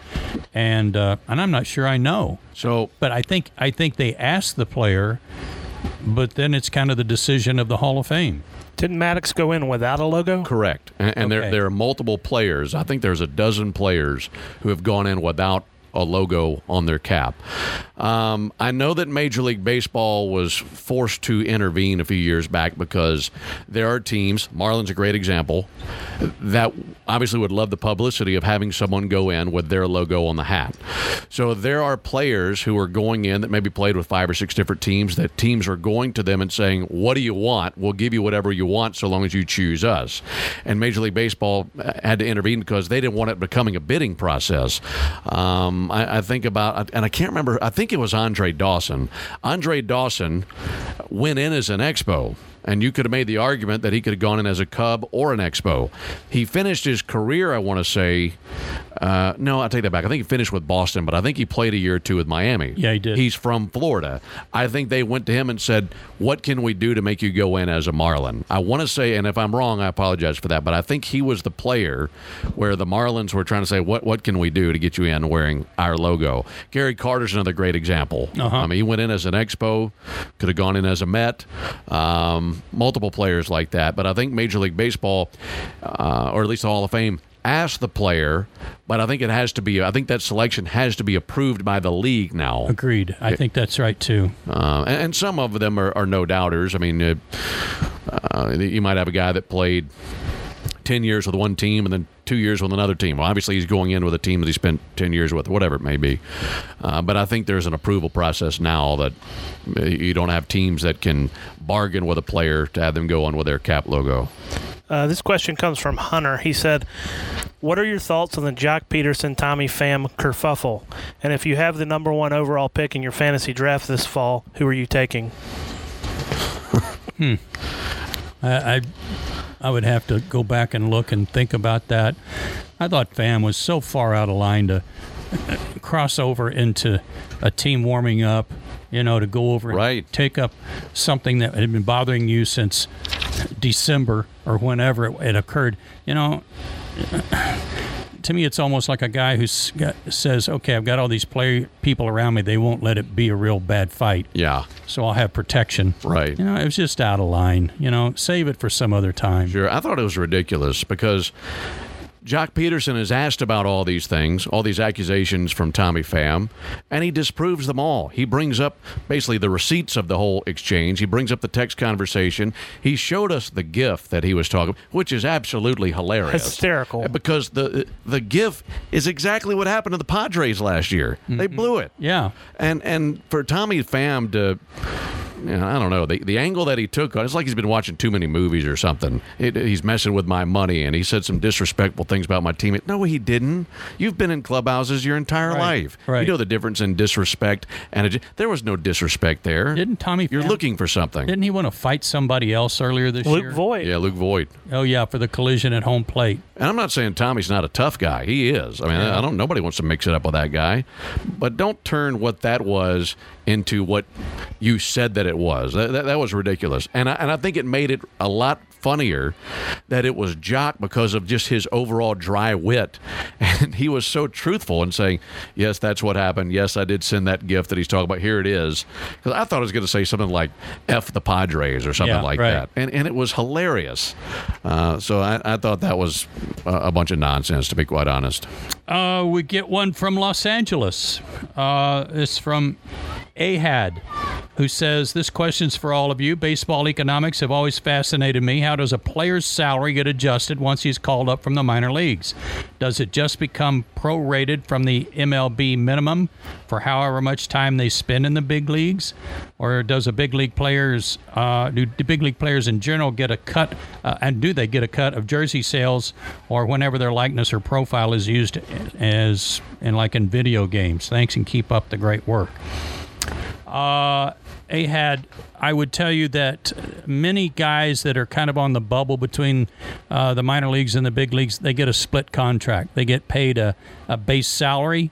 And uh, and I'm not sure I know.
So
But I think I think they ask the player, but then it's kind of the decision of the Hall of Fame.
Didn't Maddux go in without a logo?
Correct. And, and there,
Okay.
there are multiple players. I think there's a dozen players who have gone in without a logo on their cap. Um, I know that Major League Baseball was forced to intervene a few years back because there are teams, Marlins a great example, that obviously would love the publicity of having someone go in with their logo on the hat. So there are players who are going in that maybe played with five or six different teams that teams are going to them and saying, What do you want? We'll give you whatever you want so long as you choose us. And Major League Baseball uh, had to intervene because they didn't want it becoming a bidding process. Um, Um, I, I think about, and I can't remember, I think it was Andre Dawson. Andre Dawson went in as an expo. And you could have made the argument that he could have gone in as a Cub or an Expo. He finished his career, I want to say. Uh, no, I take that back. I think he finished with Boston, but I think he played a year or two with Miami.
Yeah, he did.
He's from Florida. I think they went to him and said, "What can we do to make you go in as a Marlin?" I want to say, and if I'm wrong, I apologize for that, but I think he was the player where the Marlins were trying to say, "What what can we do to get you in wearing our logo?" Gary Carter's another great example.
Uh-huh.
I mean, he went in as an Expo, could have gone in as a Met. Um, multiple players like that, but I think Major League Baseball, uh, or at least the Hall of Fame. Ask the player, but I think it has to be. I think that selection has to be approved by the league now.
Agreed. I think that's right too.
Uh, and, and some of them are, are no doubters. I mean, uh, uh, you might have a guy that played ten years with one team and then two years with another team. Well, obviously, he's going in with a team that he spent ten years with, whatever it may be. Uh, but I think there's an approval process now that uh, you don't have teams that can bargain with a player to have them go on with their cap logo.
Uh, this question comes from Hunter. He said, "What are your thoughts on the Joc Pederson Tommy Pham kerfuffle? And if you have the number one overall pick in your fantasy draft this fall, who are you taking?"
I, I I would have to go back and look and think about that. I thought Pham was so far out of line to cross over into a team warming up, you know, to go over and
Right.
take up something that had been bothering you since December or whenever it, it occurred. You know, to me, it's almost like a guy who says, "Okay, I've got all these play people around me. They won't let it be a real bad fight,
Yeah,
so I'll have protection."
right.
You know, it was just out of line. You know, save it for some other time.
Sure. I thought it was ridiculous because Joc Pederson is asked about all these things, all these accusations from Tommy Pham, and he disproves them all. He brings up basically the receipts of the whole exchange. He brings up the text conversation. He showed us the GIF that he was talking, which is absolutely hilarious,
Hysterical.
Uh, because the the GIF is exactly what happened to the Padres last year. They mm-hmm. blew it.
Yeah.
And and for Tommy Pham to, you know, I don't know, the, the angle that he took on it's like he's been watching too many movies or something. It, he's messing with my money, and he said some disrespectful things about my teammate. No, he didn't. You've been in clubhouses your entire
Right,
life.
right.
You know the difference in disrespect and a, there was no disrespect there.
Didn't Tommy?
You're
Pham-
looking for something.
Didn't he want to fight somebody else earlier this
Luke
year?
Luke Voit.
yeah, Luke Voit.
Oh yeah, for the collision at home plate.
And I'm not saying Tommy's not a tough guy. He is. I mean, I don't. Nobody wants to mix it up with that guy. But don't turn what that was into what you said that it was. That, that, that was ridiculous. And I, and I think it made it a lot funnier that it was Joc because of just his overall dry wit. And he was so truthful in saying, yes, that's what happened. Yes, I did send that gift that he's talking about. Here it is. Because I thought I was going to say something like F the Padres or something
Yeah,
like
right.
that. And, and it was hilarious. Uh, so I, I thought that was a, bunch of nonsense, to be quite honest.
Uh, we get one from Los Angeles. Uh, it's from Ahad, who says, This question's for all of you. Baseball economics have always fascinated me. How does a player's salary get adjusted once he's called up from the minor leagues? Does it just become prorated from the MLB minimum for however much time they spend in the big leagues? Or does a big league players, uh, do big league players in general get a cut, uh, and do they get a cut of jersey sales or whenever their likeness or profile is used as in like in video games? Thanks and keep up the great work. Uh, Ahad, I would tell you that many guys that are kind of on the bubble between uh, the minor leagues and the big leagues, they get a split contract. They get paid a, a base salary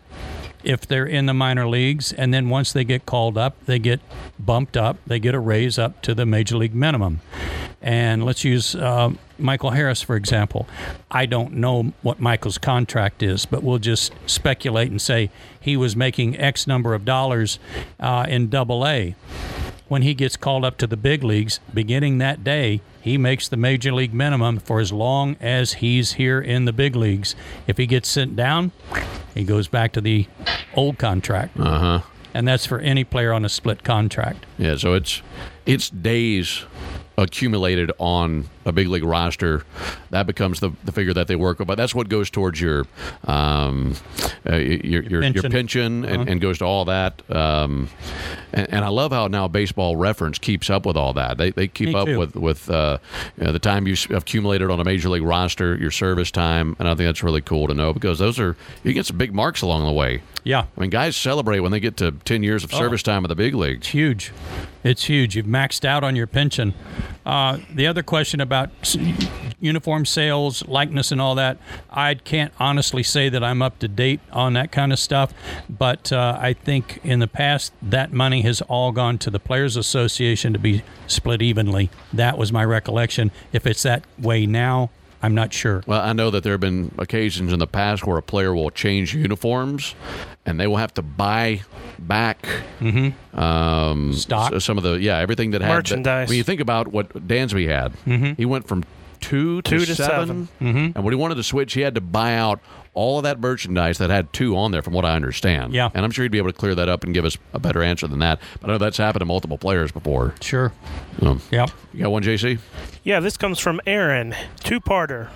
if they're in the minor leagues, and then once they get called up, they get bumped up. They get a raise up to the major league minimum. And let's use uh, Michael Harris, for example. I don't know what Michael's contract is, but we'll just speculate and say he was making X number of dollars uh, in double A. When he gets called up to the big leagues, beginning that day, he makes the major league minimum for as long as he's here in the big leagues. If he gets sent down, he goes back to the old contract.
Uh huh.
And that's for any player on a split contract.
Yeah, so it's it's days accumulated on a big league roster. That becomes the, the figure that they work with. But that's what goes towards your um, uh, your, your, your
pension.
pension and, and goes to all that. Um, and, and I love how now Baseball Reference keeps up with all that. They, they keep
Me
up
too.
with with uh, you know, the time you've accumulated on a major league roster, your service time, and I think that's really cool to know because those are you get some big marks along the way.
Yeah.
I mean, guys celebrate when they get to ten years of service time in the big leagues.
It's huge. It's huge. You've maxed out on your pension. Uh, the other question about s- uniform sales, likeness, and all that, I can't honestly say that I'm up to date on that kind of stuff. But uh, I think in the past, that money has all gone to the Players Association to be split evenly. That was my recollection. If it's that way now, I'm not sure.
Well, I know that there have been occasions in the past where a player will change uniforms, and they will have to buy back um,
Mm-hmm. Stock.
s- some of the yeah everything that had
Merchandise.
when you think about what Dansby had, he went from two to,
Two to seven.
Mm-hmm. And when he wanted to switch, he had to buy out all of that merchandise that had two on there, from what I understand.
Yeah.
And I'm sure he'd be able to clear that up and give us a better answer than that. But I know that's happened to multiple players before.
Sure.
So,
Yep.
you got one, JC?
Yeah, this comes from Aaron. Two parter.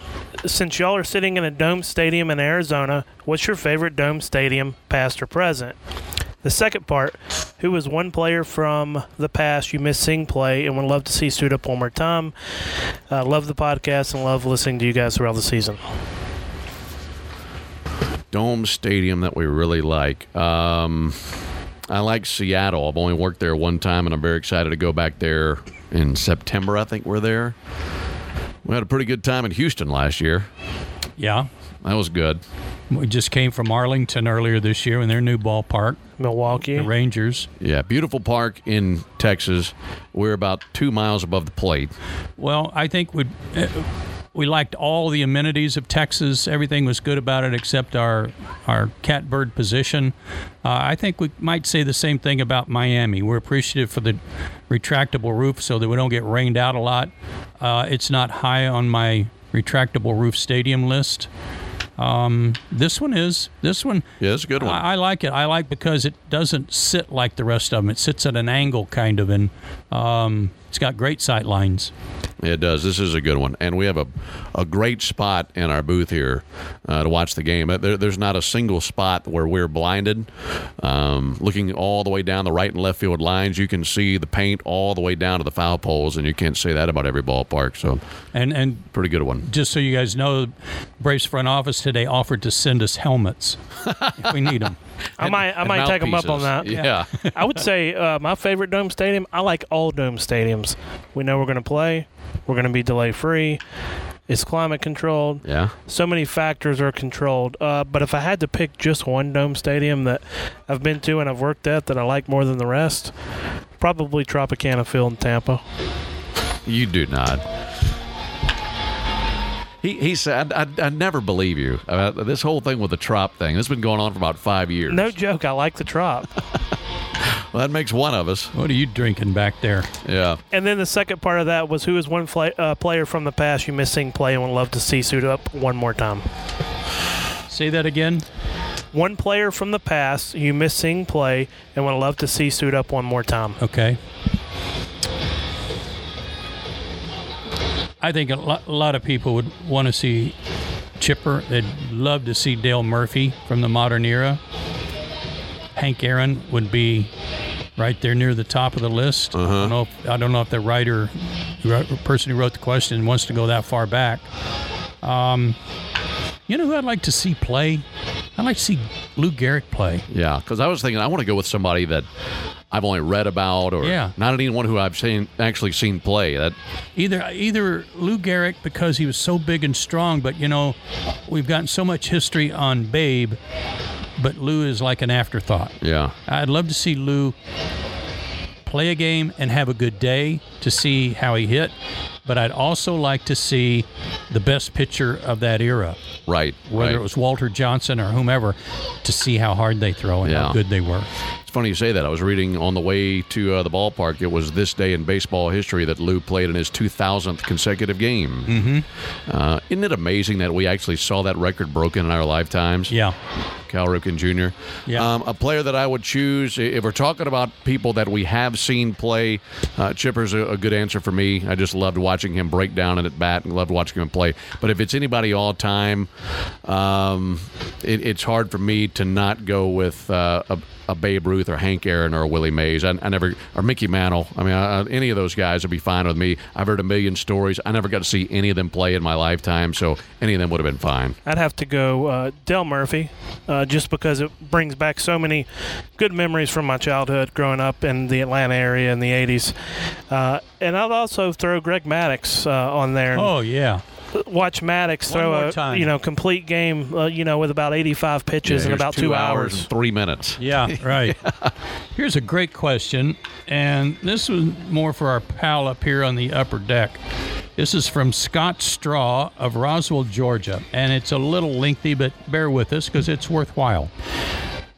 Since y'all are sitting in a dome stadium in Arizona, what's your favorite dome stadium, past or present? The second part, who is one player from the past you miss seeing play and would love to see suit up one more time? Uh, love the podcast and love listening to you guys throughout the season.
Dome Stadium that we really like. Um, I like Seattle. I've only worked there one time, and I'm very excited to go back there in September. I think we're there. We had a pretty good time in Houston last year.
Yeah.
That was good.
We just came from Arlington earlier this year in their new ballpark,
Milwaukee.
the Rangers.
Yeah, beautiful park in Texas. We're about two miles above the plate.
Well, I think we uh, we liked all the amenities of Texas. Everything was good about it except our our catbird position. Uh, I think we might say the same thing about Miami. We're appreciative for the retractable roof so that we don't get rained out a lot. Uh, it's not high on my retractable roof stadium list. Um, this one is. This one.
Yeah, it's a good one.
I, I like it. I like because it doesn't sit like the rest of them. It sits at an angle, kind of, and um, it's got great sight lines.
It does. This is a good one, and we have a, a great spot in our booth here uh, to watch the game. There, there's not a single spot where we're blinded. Um, looking all the way down the right and left field lines, you can see the paint all the way down to the foul poles, and you can't say that about every ballpark. So,
And and
pretty good one.
just so you guys know, Braves front office today offered to send us helmets if we need them.
I might, I might take them up on that.
Yeah.
I would say uh, my favorite dome stadium. I like all dome stadiums. We know we're going to play. We're going to be delay free. It's climate controlled.
yeah.
So many factors are controlled. Uh, but if I had to pick just one dome stadium that I've been to and I've worked at that I like more than the rest, probably Tropicana Field in Tampa.
You do not. He, he said, I, I, I never believe you. Uh, this whole thing with the trop thing, this has been going on for about five years.
No joke. I like the Trop.
Well, that makes one of us.
What are you drinking back there?
Yeah.
and then the second part of that was who is one fla- uh, player from the past you miss seeing play and would love to see suit up one more time.
Say that again.
One player from the past you miss seeing play and would love to see suit up one more time.
Okay. I think a lot, a lot of people would want to see Chipper. They'd love to see Dale Murphy from the modern era. Hank Aaron would be right there near the top of the list. I, uh-huh. don't know if, I don't know if the writer, the person who wrote the question, wants to go that far back. Um, you know who I'd like to see play? I'd like to see Lou Gehrig play.
Yeah, because I was thinking I want to go with somebody that I've only read about, or
Yeah.
not anyone who I've seen actually seen play. That
Either either Lou Gehrig because he was so big and strong, but you know, we've gotten so much history on Babe, but Lou is like an afterthought.
yeah,
I'd love to see Lou play a game and have a good day to see how he hit, but I'd also like to see the best pitcher of that era,
right.
whether
right.
it was Walter Johnson or whomever, to see how hard they throw and
Yeah.
how good they were.
Funny you say that. I was reading on the way to uh, the ballpark. It was this day in baseball history that Lou played in his 2,000th consecutive game. Mm-hmm. Uh, isn't it amazing that we actually saw that record broken in our lifetimes?
Yeah.
Cal Ripken Jr.
Yeah.
Um, a player that I would choose, if we're talking about people that we have seen play, uh, Chipper's a, a good answer for me. I just loved watching him break down and at bat and loved watching him play. But if it's anybody all time, um, it, it's hard for me to not go with uh, a, a Babe Ruth or Hank Aaron or a Willie Mays. I, I never, or Mickey Mantle. I mean, I, any of those guys would be fine with me. I've heard a million stories. I never got to see any of them play in my lifetime, so any of them would have been fine.
I'd have to go uh, Dale Murphy, uh, just because it brings back so many good memories from my childhood growing up in the Atlanta area in the 80s. Uh, and I'd also throw Greg Maddux uh, on there.
Oh yeah.
Watch Maddux
One
throw a
time.
you know complete game, uh, you know, with about 85 pitches
Yeah,
in about
two,
two,
hours
hours.
and three minutes.
Yeah, right. Here's a great question, and this was more for our pal up here on the upper deck. This is from Scott Straw of Roswell, Georgia, and it's a little lengthy, but bear with us because it's worthwhile.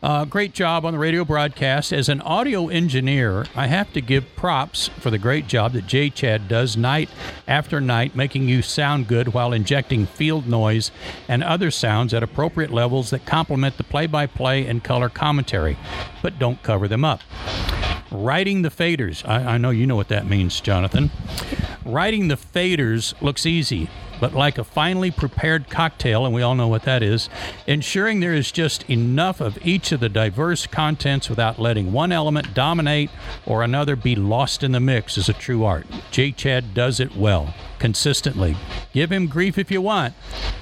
Uh, great job on the radio broadcast. As an audio engineer, I have to give props for the great job that Jay Chad does night after night, making you sound good while injecting field noise and other sounds at appropriate levels that complement the play by play and color commentary, but don't cover them up. Writing the faders. I, I know you know what that means, Jonathan. Writing the faders looks easy, but like a finely prepared cocktail, and we all know what that is, ensuring there is just enough of each of the diverse contents without letting one element dominate or another be lost in the mix is a true art. J. Chad does it well, consistently. Give him grief if you want,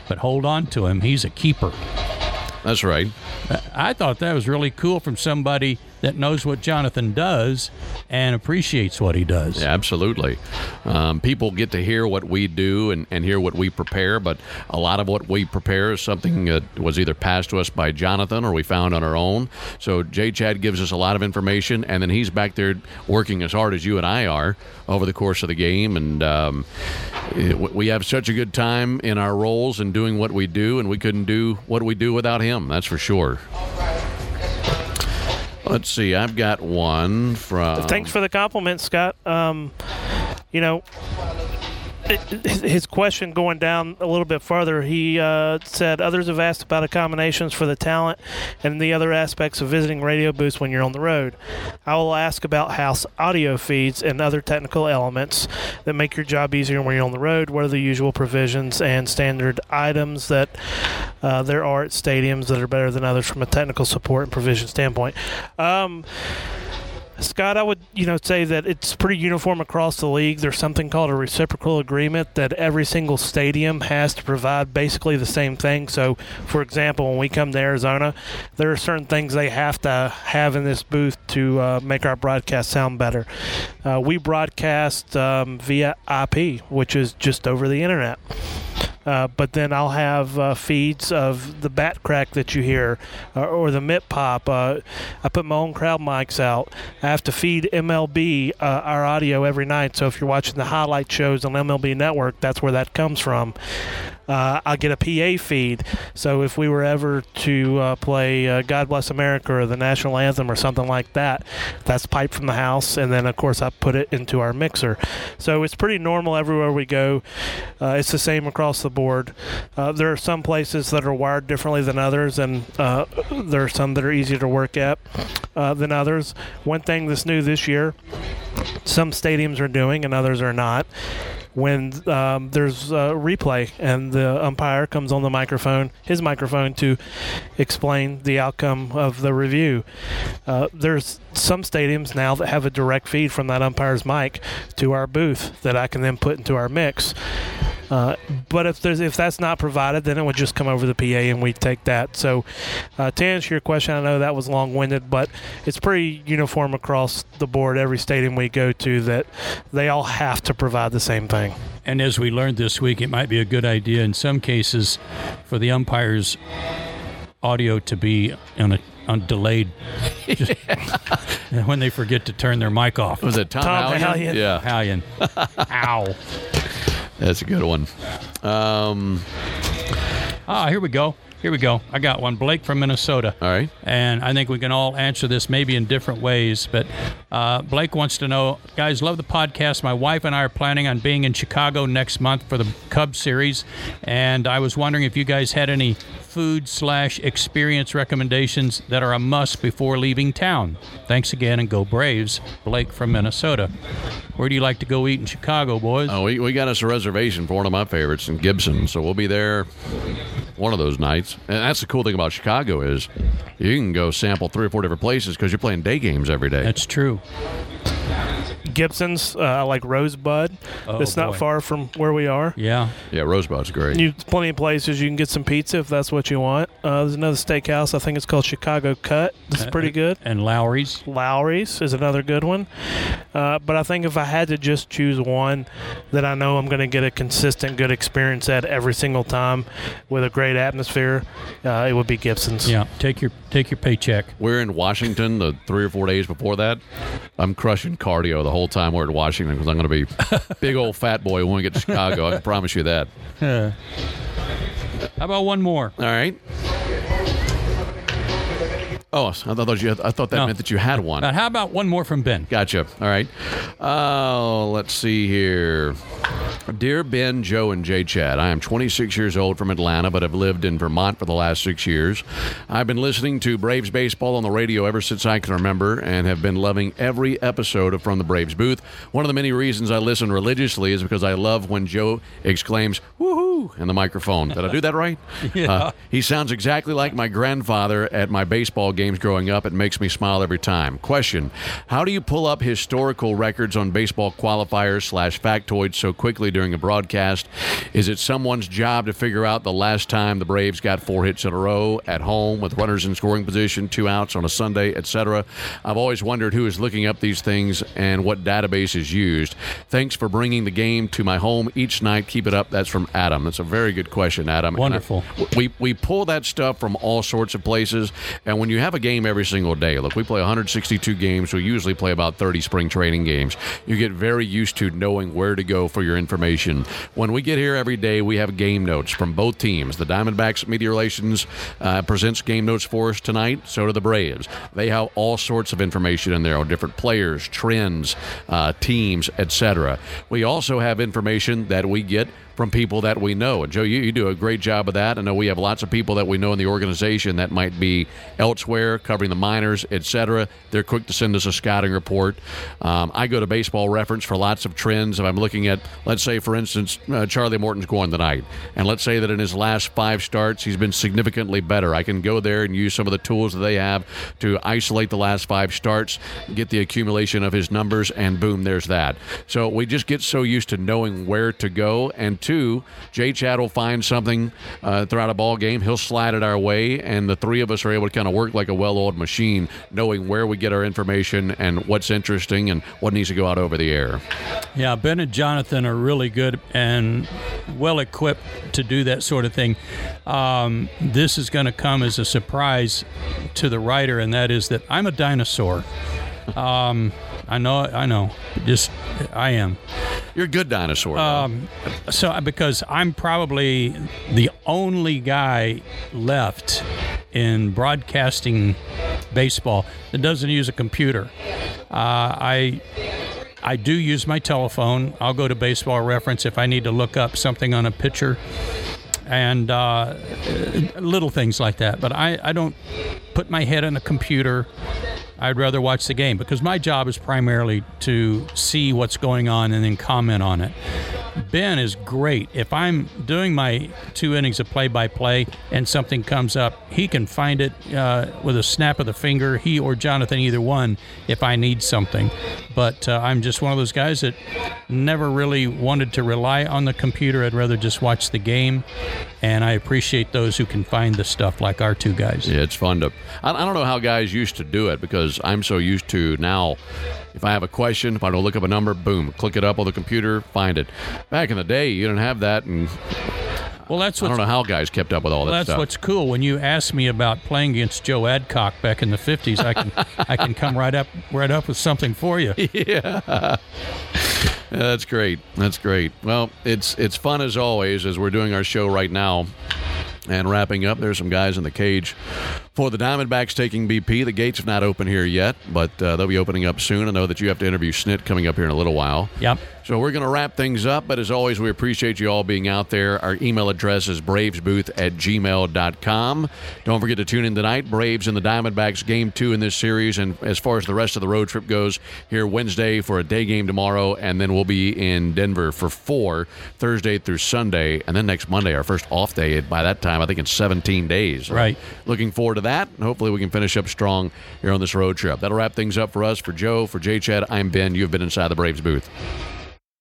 but hold on to him. He's a keeper.
That's right.
I thought that was really cool from somebody that knows what Jonathan does and appreciates what he does.
Yeah, absolutely. Um, people get to hear what we do and, and hear what we prepare, but a lot of what we prepare is something that was either passed to us by Jonathan or we found on our own. So Jay Chad gives us a lot of information, and then he's back there working as hard as you and I are over the course of the game. And um, it- we have such a good time in our roles and doing what we do, and we couldn't do what we do without him, that's for sure. Let's see. I've got one from.
Thanks for the compliment, Scott. Um, you know, his- question going down a little bit further, he uh, said others have asked about accommodations for the talent and the other aspects of visiting radio booths when you're on the road. I will ask about house audio feeds and other technical elements that make your job easier when you're on the road. What are the usual provisions and standard items that uh, there are at stadiums that are better than others from a technical support and provision standpoint? Um, Scott, I would you know say that it's pretty uniform across the league. There's something called a reciprocal agreement that every single stadium has to provide basically the same thing. So, for example, when we come to Arizona, there are certain things they have to have in this booth to uh, make our broadcast sound better. Uh, we broadcast um, via IP, which is just over the internet. Uh, but then I'll have uh, feeds of the bat crack that you hear uh, or the mitt pop. Uh, I put my own crowd mics out. I have to feed MLB uh, our audio every night. So if you're watching the highlight shows on MLB Network, that's where that comes from. I'll get a PA feed. So if we were ever to play God Bless America or the national anthem or something like that, that's piped from the house. And then, of course, I put it into our mixer. So it's pretty normal everywhere we go. It's the same across the board. Uh, there are some places that are wired differently than others, and uh, there are some that are easier to work at uh, than others. One thing that's new this year, some stadiums are doing and others are not. When um, there's a replay and the umpire comes on the microphone, his microphone, to explain the outcome of the review, uh, there's some stadiums now that have a direct feed from that umpire's mic to our booth that I can then put into our mix. Uh, but if there's if that's not provided, then it would just come over the PA and we take that. So uh, to answer your question, I know that was long-winded, but it's pretty uniform across the board. Every stadium we go to, that they all have to provide the same thing.
And as we learned this week, it might be a good idea in some cases for the umpires' audio to be on a on delayed just when they forget to turn their mic off.
Was it Tom,
Tom
Hallion?
Hallion.
Yeah,
Italian. Ow.
That's a good one. Um,
Ah, here we go. Here we go. I got one. Blake from Minnesota.
all right.
And I think we can all answer this maybe in different ways. But uh, Blake wants to know, guys, love the podcast. My wife and I are planning on being in Chicago next month for the Cubs series, and I was wondering if you guys had any food slash experience recommendations that are a must before leaving town. Thanks again, and go Braves. Blake from Minnesota. Where do you like to go eat in Chicago, boys?
Oh, we, we got us a reservation for one of my favorites in Gibson, so we'll be there one of those nights. And that's the cool thing about Chicago is you can go sample three or four different places because you're playing day games every day.
That's true.
Gibson's, uh, like Rosebud.
Oh,
it's not
boy.
far from where we are.
Yeah.
yeah, Rosebud's great.
You plenty of places you can get some pizza if that's what you want. Uh, there's another steakhouse. I think it's called Chicago Cut. It's pretty good.
And Lawry's.
Lawry's is another good one. Uh, but I think if I had to just choose one that I know I'm going to get a consistent good experience at every single time with a great atmosphere, uh, it would be Gibson's.
Yeah. Take your take your paycheck.
We're in Washington the three or four days before that. I'm crushing cardio the whole time we're in Washington because I'm going to be big old fat boy when we get to Chicago. I can promise you that.
How about one more?
All right. Oh, I thought you. I thought that
No.
meant that you had one.
But how about one more from Ben?
Gotcha. All right. Uh, let's see here. Dear Ben, Joe, and Jay Chad, I am 26 years old from Atlanta, but have lived in Vermont for the last six years. I've been listening to Braves baseball on the radio ever since I can remember and have been loving every episode of From the Braves Booth. One of the many reasons I listen religiously is because I love when Joe exclaims, woohoo, in the microphone. Did I do that right?
Yeah.
he sounds exactly like my grandfather at my baseball games growing up. It makes me smile every time. Question How do you pull up historical records on baseball qualifiers slash factoids so quickly during a broadcast? Is it someone's job to figure out the last time the Braves got four hits in a row at home with runners in scoring position, two outs on a Sunday, etc.? I've always wondered who is looking up these things and what database is used. Thanks for bringing the game to my home each night. Keep it up. That's from Adam. That's a very good question, Adam. And I-
Wonderful.
we we pull that stuff from all sorts of places and when you have a game every single day. Look we play 162 games. We usually play about 30 spring training games. You get very used to knowing where to go for your information. When we get here every day we have game notes from both teams. The diamondbacks media relations uh, presents game notes for us tonight. So do the braves. They have all sorts of information in there on different players trends uh, teams etc we also have information that we get from people that we know. And Joe, you, you do a great job of that. I know we have lots of people that we know in the organization that might be elsewhere, covering the minors, etc. They're quick to send us a scouting report. Um, I go to Baseball Reference for lots of trends. If I'm looking at, let's say, for instance, uh, Charlie Morton's going tonight, and let's say that in his last five starts, he's been significantly better. I can go there and use some of the tools that they have to isolate the last five starts, get the accumulation of his numbers, and boom, there's that. So we just get so used to knowing where to go. And two, Jay Chad will find something uh, throughout a ball game. He'll slide it our way, and the three of us are able to kind of work like a well-oiled machine, knowing where we get our information and what's interesting and what needs to go out over the air.
Yeah, Ben and Jonathan are really good and well equipped to do that sort of thing. Um, this is going to come as a surprise to the writer, and that is that I'm a dinosaur. Um, I know, I know. Just I am.
You're a good dinosaur.
Um, so because I'm probably the only guy left in broadcasting baseball that doesn't use a computer. Uh, I I do use my telephone. I'll go to Baseball Reference if I need to look up something on a pitcher and uh, little things like that. But I, I don't put my head on a computer. I'd rather watch the game because my job is primarily to see what's going on and then comment on it. Ben is great. If I'm doing my two innings of play by play and something comes up, he can find it uh, with a snap of the finger, he or Jonathan, either one, if I need something. But uh, I'm just one of those guys that never really wanted to rely on the computer. I'd rather just watch the game. And I appreciate those who can find the stuff like our two guys.
Yeah, it's fun to. I, I don't know how guys used to do it because I'm so used to now. If I have a question, if I don't look up a number, boom, click it up on the computer, find it. Back in the day, you didn't have that, and
Well, that's
I don't know how guys kept up with all that
Well, that's
stuff.
what's cool. When you asked me about playing against Joe Adcock back in the '50s, I can I can come right up right up with something for you.
Yeah, that's great. That's great. Well, it's it's fun as always as we're doing our show right now. And wrapping up, there's some guys in the cage for the Diamondbacks taking BP. The gates have not opened here yet, but uh, they'll be opening up soon. I know that you have to interview Snit coming up here in a little while.
Yep.
So we're going to wrap things up, but as always, we appreciate you all being out there. Our email address is bravesbooth at gmail.com. Don't forget to tune in tonight. Braves and the Diamondbacks game two in this series. And as far as the rest of the road trip goes, here Wednesday for a day game tomorrow, and then we'll be in Denver for four Thursday through Sunday, and then next Monday, our first off day. By that time, I think it's 17 days.
Right.
Looking forward to that. And hopefully, we can finish up strong here on this road trip. That'll wrap things up for us. For Joe, for Jay Chad, I'm Ben. You've been inside the Braves booth.